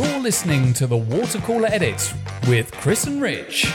You're listening to the Water Cooler Edit with Chris and Rich.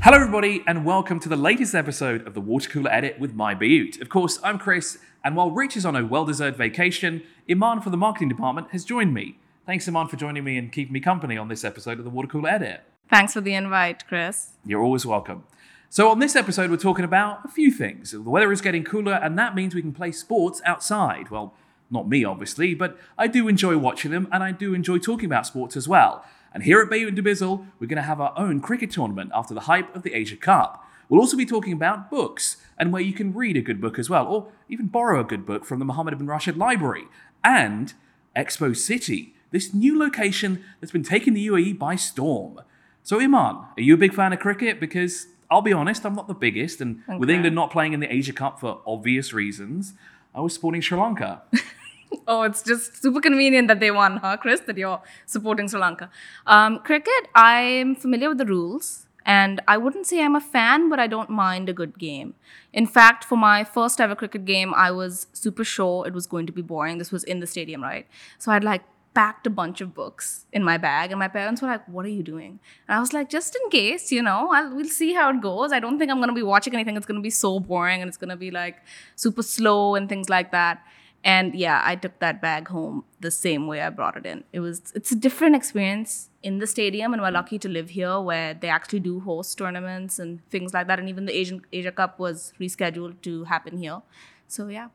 Hello, everybody, and welcome to the latest episode of the Water Cooler Edit with My Bayut. Of course, I'm Chris, and while Rich is on a well deserved vacation, Eman from the marketing department has joined me. Thanks, Eman, for joining me and keeping me company on this episode of the Water Cooler Edit. Thanks for the invite, Chris. You're always welcome. So, on this episode, we're talking about a few things. The weather is getting cooler, and that means we can play sports outside. Well, not me, obviously, but I do enjoy watching them, and I do enjoy talking about sports as well. And here at Bayut and Dubizzle, we're going to have our own cricket tournament after the hype of the Asia Cup. We'll also be talking about books and where you can read a good book as well, or even borrow a good book from the Mohammed bin Rashid Library. And Expo City, this new location that's been taking the UAE by storm. So, Eman, are you a big fan of cricket? Because I'll be honest, I'm not the biggest, and with England not playing in the Asia Cup for obvious reasons, I was supporting Sri Lanka. Oh, it's just super convenient that they won, huh, Chris? That you're supporting Sri Lanka. Um, cricket, I'm familiar with the rules, and I wouldn't say I'm a fan, but I don't mind a good game. In fact, for my first ever cricket game, I was super sure it was going to be boring. This was in the stadium, right? So I'd like packed a bunch of books in my bag, and my parents were like, "What are you doing?" And I was like, "Just in case, you know, I'll, we'll see how it goes. I don't think I'm gonna be watching anything. It's gonna be so boring, and it's gonna be like super slow and things like that." And yeah, I took that bag home the same way I brought it in. It was it's a different experience in the stadium, and we're lucky to live here where they actually do host tournaments and things like that. And even the Asian Asia Cup was rescheduled to happen here. So yeah.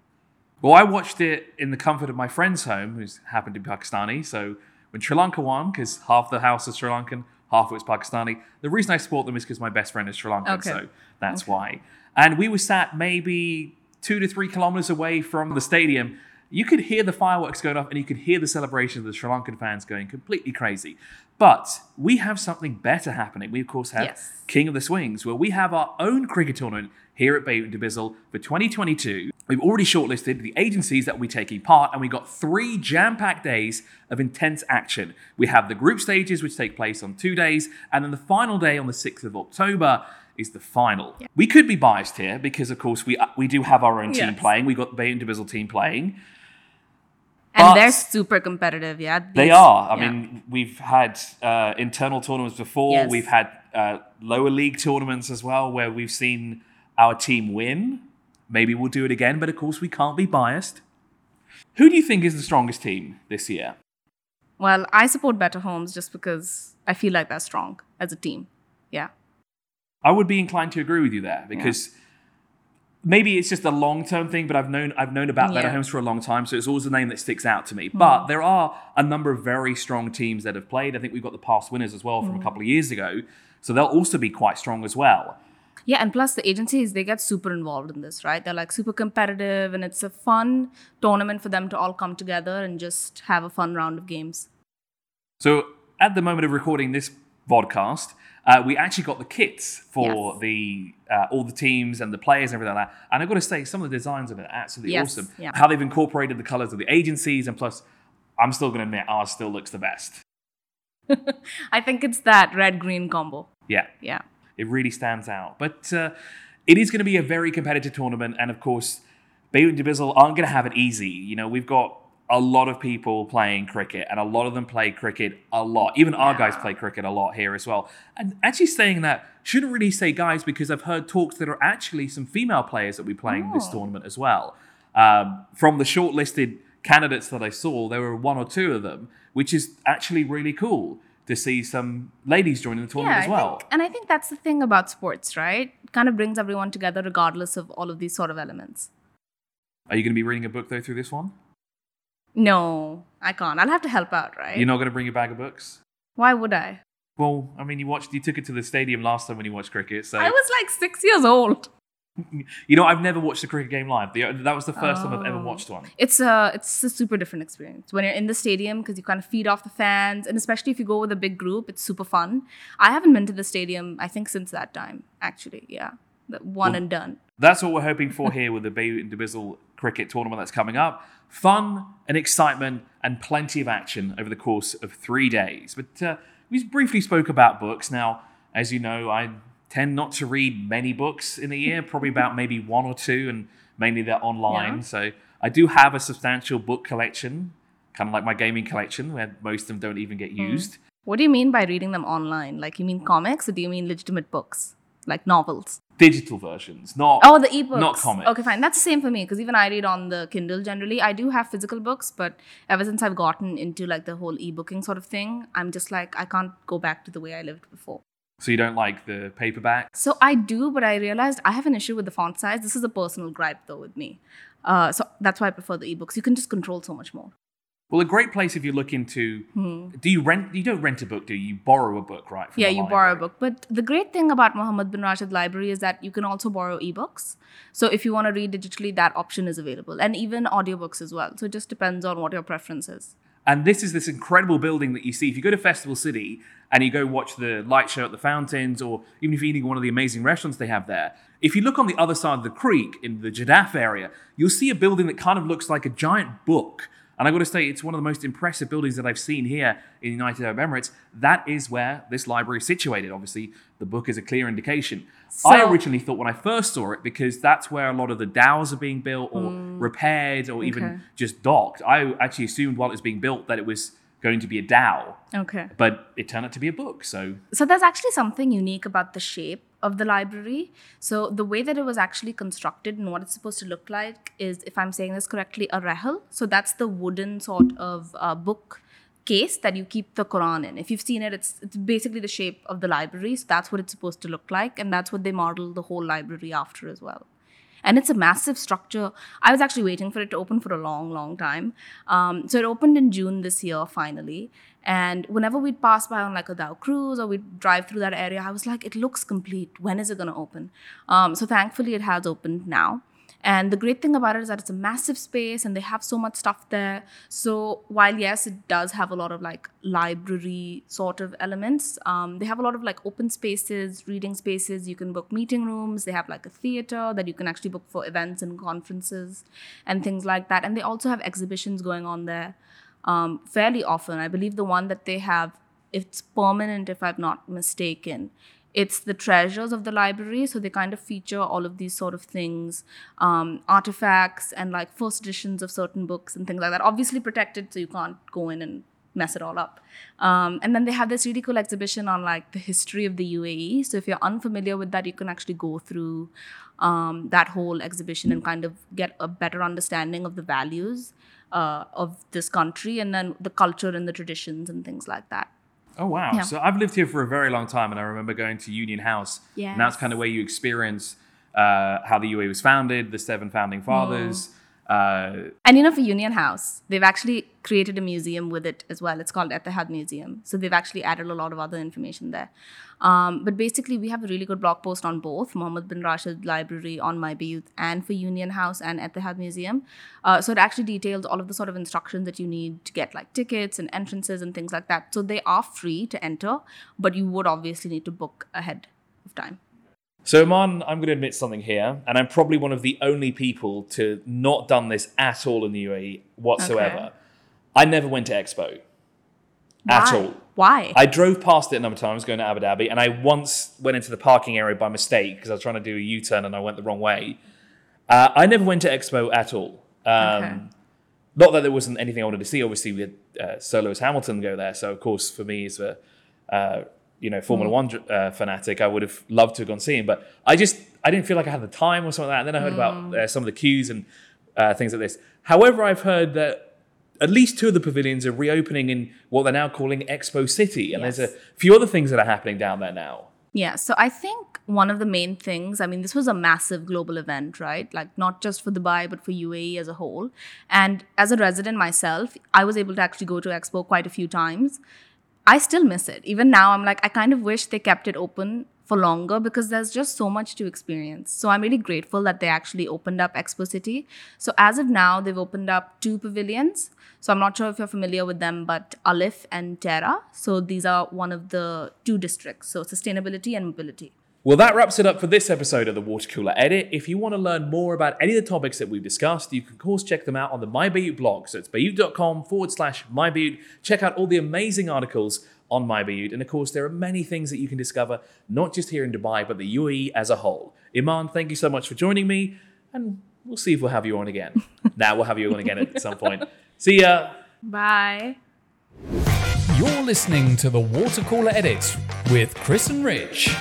Well, I watched it in the comfort of my friend's home, who's happened to be Pakistani. So when Sri Lanka won, because half the house is Sri Lankan, half of it's Pakistani. The reason I support them is because my best friend is Sri Lankan, Okay. so that's why. And we were sat maybe two to three kilometers away from the stadium. You could hear the fireworks going off, and you could hear the celebration of the Sri Lankan fans going completely crazy. But we have something better happening. We, of course, have Yes. King of the Swings, where we have our own cricket tournament here at Bayut Dubizzle for 2022. We've already shortlisted the agencies that will be taking part, and we've got three jam packed days of intense action. We have the group stages, which take place on two days, and then the final day on the 6th of October is the final. We could be biased here because, of course, we, uh, we do have our own team Yes. playing. We've got the Dubizzle team playing. And they're super competitive, yeah. They are. I yeah. mean, we've had uh, internal tournaments before. Yes. We've had uh, lower league tournaments as well, where we've seen our team win. Maybe we'll do it again, but of course, we can't be biased. Who do you think is the strongest team this year? Well, I support Better Homes just because I feel like they're strong as a team. Yeah. I would be inclined to agree with you there because maybe it's just a long term thing, but I've known I've known about Better Yeah. Hmm. Homes for a long time, so it's always a name that sticks out to me. But there are a number of very strong teams that have played. I think we've got the past winners as well Hmm. from a couple of years ago, so they'll also be quite strong as well. Yeah, and plus the agencies, they get super involved in this, right? They're like super competitive, and it's a fun tournament for them to all come together and just have a fun round of games. So at the moment of recording this vodcast, uh, we actually got the kits for Yes. the uh, all the teams and the players and everything like that. And I've got to say, some of the designs of it are absolutely Yes, awesome. yeah. How they've incorporated the colors of the agencies, and plus, I'm still going to admit ours still looks the best. I think it's that red green combo. Yeah, Yeah. it really stands out. But uh, it is going to be a very competitive tournament, and of course, Bayut and Dubizzle aren't going to have it easy. You know, we've got a lot of people playing cricket, and a lot of them play cricket a lot. Even our guys play cricket a lot here as well. And actually, saying that shouldn't really say guys because I've heard talks that are actually some female players that will be playing this Oh. tournament as well. Um, from the shortlisted candidates that I saw, there were one or two of them, which is actually really cool to see some ladies joining the tournament as well. think, and I think that's the thing about sports, right? It kind of brings everyone together regardless of all of these sort of elements. Are you going to be reading a book though through this one? No, I can't. I'll have to help out, right? You're not going to bring your bag of books? Why would I? Well, I mean, you watched, you took it to the stadium last time when you watched cricket. So, I was like six years old. you know, I've never watched a cricket game live. The, that was the first time I've ever Oh. watched one. It's a it's a super different experience when you're in the stadium because you kind of feed off the fans, and especially if you go with a big group, it's super fun. I haven't been to the stadium I think since that time. Actually, yeah, the one Well- and done. That's what we're hoping for here with the Bayut and Dubizzle cricket tournament that's coming up. Fun and excitement and plenty of action over the course of three days. But uh, we briefly spoke about books. Now, as you know, I tend not to read many books in a year, probably about maybe one or two, and mainly they're online. Yeah. So I do have a substantial book collection kind of like my gaming collection, where most of them don't even get used. What do you mean by reading them online? Like, you mean comics or do you mean legitimate books? Like novels? Digital versions, not Oh, the ebooks. not comics. Okay, fine. That's the same for me because even I read on the Kindle generally. I do have physical books, but ever since I've gotten into like the whole ebooking sort of thing, I'm just like, I can't go back to the way I lived before. So you don't like the paperback? So I do, but I realized I have an issue with the font size. This is a personal gripe though with me. Uh, so that's why I prefer the ebooks. You can just control so much more. Well, a great place if you're looking to. Hmm. Do you rent? You don't rent a book, do you? You borrow a book, right? Yeah, you borrow a book. But the great thing about Muhammad bin Rashid Library is that you can also borrow ebooks. So if you want to read digitally, that option is available. And even audiobooks as well. So it just depends on what your preference is. And this is this incredible building that you see. If you go to Festival City and you go watch the light show at the fountains, or even if you're eating one of the amazing restaurants they have there, if you look on the other side of the creek in the Jadaf area, you'll see a building that kind of looks like a giant book. And I've got to say, it's one of the most impressive buildings that I've seen here in the United Arab Emirates. That is where this library is situated. Obviously, the book is a clear indication. I originally thought when I first saw it, because that's where a lot of the dhows are being built or hmm. repaired or Okay. even just docked. I actually assumed while it was being built that it was going to be a dhow, Okay. but it turned out to be a book. So So there's actually something unique about the shape of the library. So the way that it was actually constructed and what it's supposed to look like is, if I'm saying this correctly, a rahel. So that's the wooden sort of uh, book case that you keep the Quran in. If you've seen it, it's it's basically the shape of the library. So that's what it's supposed to look like, and that's what they model the whole library after as well and it's a massive structure. I was actually waiting for it to open for a long, long time. Um, so it opened in June this year, finally. And whenever we'd pass by on like a dhow cruise or we'd drive through that area, I was like, it looks complete. When is it going to open? Um, so thankfully, it has opened now. And the great thing about it is that it's a massive space and they have so much stuff there. So while yes, it does have a lot of like library sort of elements, um, they have a lot of like open spaces, reading spaces. You can book meeting rooms. They have like a theater that you can actually book for events and conferences and things like that. And they also have exhibitions going on there um, fairly often. I believe the one that they have, it's permanent if I'm not mistaken it's the treasures of the library so they kind of feature all of these sort of things um, artifacts and like first editions of certain books and things like that obviously protected so you can't go in and mess it all up. Um, and then they have this really cool exhibition on like the history of the uae so if you're unfamiliar with that you can actually go through um, that whole exhibition and kind of get a better understanding of the values uh, of this country and then the culture and the traditions and things like that Oh wow! Yeah. So I've lived here for a very long time, and I remember going to Union House, and that's kind of where you experience uh, how the UAE was founded, the seven founding fathers. Uh, And you know, for Union House, they've actually created a museum with it as well. It's called Etihad Museum. So they've actually added a lot of other information there. Um, but basically, we have a really good blog post on both Mohammed bin Rashid Library on My Bayut and for Union House and Etihad Museum. Uh, so it actually details all of the sort of instructions that you need to get like tickets and entrances and things like that. So they are free to enter, but you would obviously need to book ahead of time. So, Eman, I'm going to admit something here, and I'm probably one of the only people to not done this at all in the UAE whatsoever. Okay. I never went to Expo at all. Why? I drove past it a number of times going to Abu Dhabi, and I once went into the parking area by mistake because I was trying to do a U turn and I went the wrong way. Uh, I never went to Expo at all. Um, Okay. Not that there wasn't anything I wanted to see. Obviously, we had uh, Sir Lewis Hamilton go there, so of course, for me as a uh, you know Formula One uh, fanatic, I would have loved to have gone see him. But I just I didn't feel like I had the time or something like that. And then I heard about uh, some of the queues and uh, things like this. However, I've heard that at least two of the pavilions are reopening in what they're now calling Expo City, and there's a few other things that are happening down there now. Yeah, so I think one of the main things, I mean, this was a massive global event, right? Like, not just for Dubai, but for UAE as a whole. And as a resident myself, I was able to actually go to Expo quite a few times. I still miss it. Even now, I'm like, I kind of wish they kept it open for longer because there's just so much to experience. So I'm really grateful that they actually opened up Expo City. So as of now, they've opened up two pavilions. So I'm not sure if you're familiar with them, but Alif and Terra. So these are one of the two districts. So sustainability and mobility. Well, that wraps it up for this episode of the Water Cooler Edit. If you want to learn more about any of the topics that we've discussed, you can, of course, check them out on the My Bayut blog. So it's bayut.com forward slash My Bayut. Check out all the amazing articles on My Bayut. And of course, there are many things that you can discover, not just here in Dubai, but the UAE as a whole. Eman, thank you so much for joining me. And we'll see if we'll have you on again. now we'll have you on again at some point. See ya. Bye. You're listening to the Water Cooler Edit with Chris and Rich.